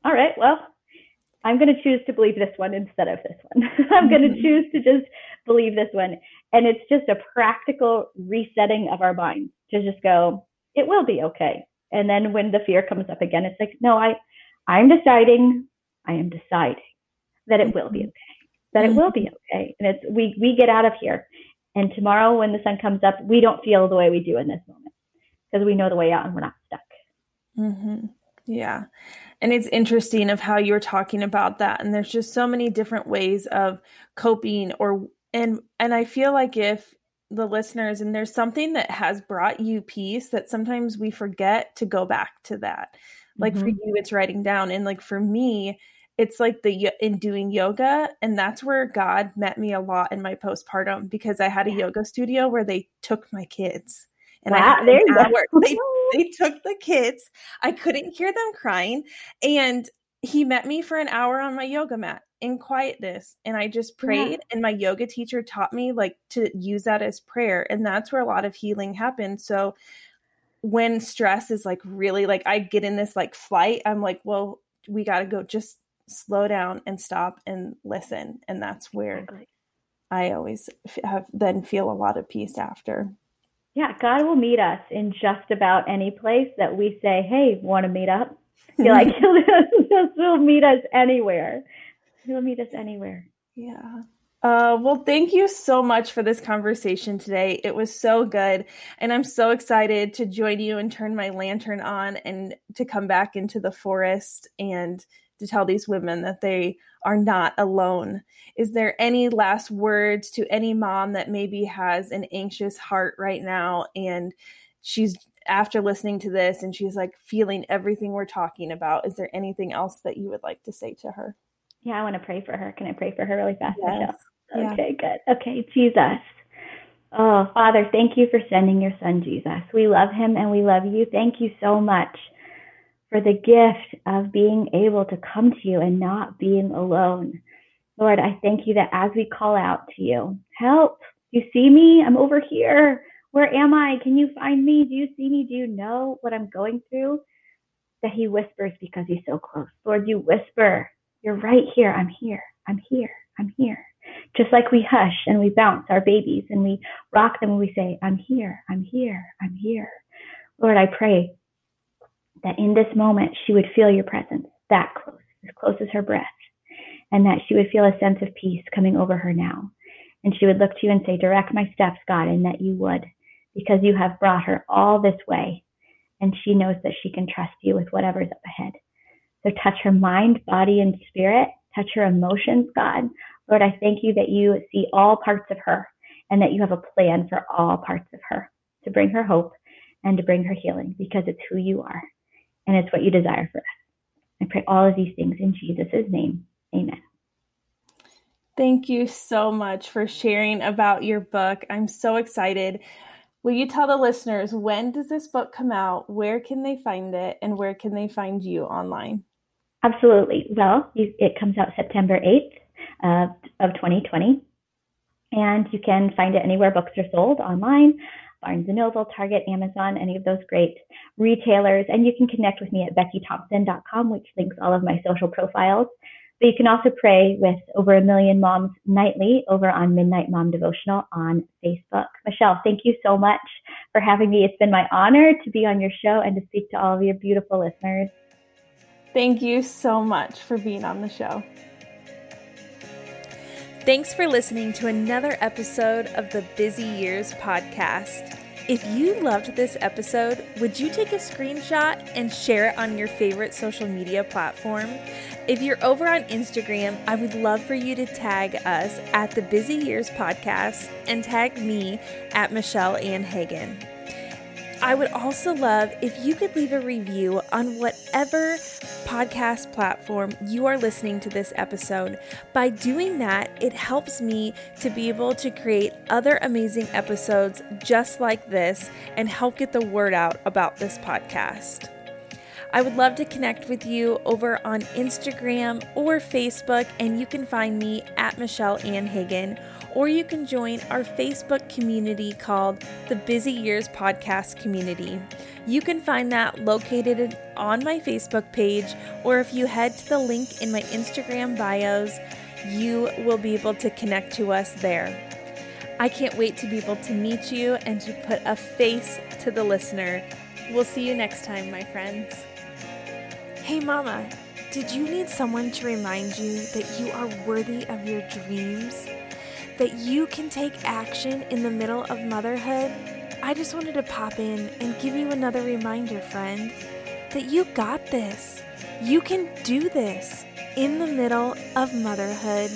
All right, well, I'm going to choose to believe this one instead of this one. [LAUGHS] I'm going to mm-hmm. choose to just believe this one. And it's just a practical resetting of our minds to just go, it will be okay. And then when the fear comes up again, it's like, no, I, I'm deciding, I am deciding that it will be mm-hmm. okay, that it will be mm-hmm. okay. And it's, we, we get out of here. And tomorrow when the sun comes up, we don't feel the way we do in this moment because we know the way out and we're not stuck. Mm-hmm. Yeah. And it's interesting of how you're talking about that. And there's just so many different ways of coping or and and I feel like if the listeners and there's something that has brought you peace that sometimes we forget to go back to that. Like mm-hmm. for you it's writing down and like for me it's like the in doing yoga and that's where God met me a lot in my postpartum because I had a yoga studio where they took my kids and wow, I there you go. [LAUGHS] They, [LAUGHS] they took the kids. I couldn't hear them crying. And he met me for an hour on my yoga mat in quietness. And I just prayed. Yeah. And my yoga teacher taught me like to use that as prayer. And that's where a lot of healing happens. So when stress is like really like I get in this like flight, I'm like, well, we got to go just slow down and stop and listen. And that's where I always have then feel a lot of peace after. Yeah, God will meet us in just about any place that we say, "Hey, want to meet up?" He like [LAUGHS] he'll, he'll meet us anywhere. He'll meet us anywhere. Yeah. Uh, well, thank you so much for this conversation today. It was so good. And I'm so excited to join you and turn my lantern on and to come back into the forest and to tell these women that they are not alone. Is there any last words to any mom that maybe has an anxious heart right now and she's after listening to this and she's like feeling everything we're talking about? Is there anything else that you would like to say to her? Yeah, I want to pray for her. Can I pray for her really fast? Yes. Okay, yeah. good. Okay, Jesus. Oh, Father, thank you for sending your son, Jesus. We love him and we love you. Thank you so much for the gift of being able to come to you and not being alone. Lord, I thank you that as we call out to you, help, do you see me? I'm over here. Where am I? Can you find me? Do you see me? Do you know what I'm going through? That he whispers because he's so close. Lord, you whisper, You're right here. I'm here. I'm here. I'm here. Just like we hush and we bounce our babies and we rock them and we say, I'm here. I'm here. I'm here. Lord, I pray that in this moment she would feel your presence that close, as close as her breath, and that she would feel a sense of peace coming over her now. And she would look to you and say, Direct my steps, God, and that you would, because you have brought her all this way, and she knows that she can trust you with whatever's up ahead. So touch her mind, body, and spirit, touch her emotions, God. Lord, I thank you that you see all parts of her and that you have a plan for all parts of her to bring her hope and to bring her healing because it's who you are and it's what you desire for us. I pray all of these things in Jesus' name. Amen. Thank you so much for sharing about your book. I'm so excited. Will you tell the listeners when does this book come out? Where can they find it? And where can they find you online? Absolutely. Well, it comes out September 8th uh, of 2020. And you can find it anywhere books are sold online. Barnes & Noble, Target, Amazon, any of those great retailers. And you can connect with me at beckythompson.com, which links all of my social profiles. But you can also pray with over a million moms nightly over on Midnight Mom Devotional on Facebook. Michelle, thank you so much for having me. It's been my honor to be on your show and to speak to all of your beautiful listeners. Thank you so much for being on the show. Thanks for listening to another episode of the Busy Years podcast. If you loved this episode, would you take a screenshot and share it on your favorite social media platform? If you're over on Instagram, I would love for you to tag us at the Busy Years podcast and tag me at Michelle Ann Hagen. I would also love if you could leave a review on whatever podcast platform you are listening to this episode. By doing that, it helps me to be able to create other amazing episodes just like this and help get the word out about this podcast. I would love to connect with you over on Instagram or Facebook, and you can find me at Michelle Ann Hagan, or you can join our Facebook community called the Busy Years Podcast Community. You can find that located on my Facebook page, or if you head to the link in my Instagram bios, you will be able to connect to us there. I can't wait to be able to meet you and to put a face to the listener. We'll see you next time, my friends. Hey, Mama, did you need someone to remind you that you are worthy of your dreams? That you can take action in the middle of motherhood? I just wanted to pop in and give you another reminder, friend, that you got this. You can do this in the middle of motherhood,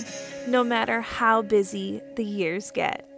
no matter how busy the years get.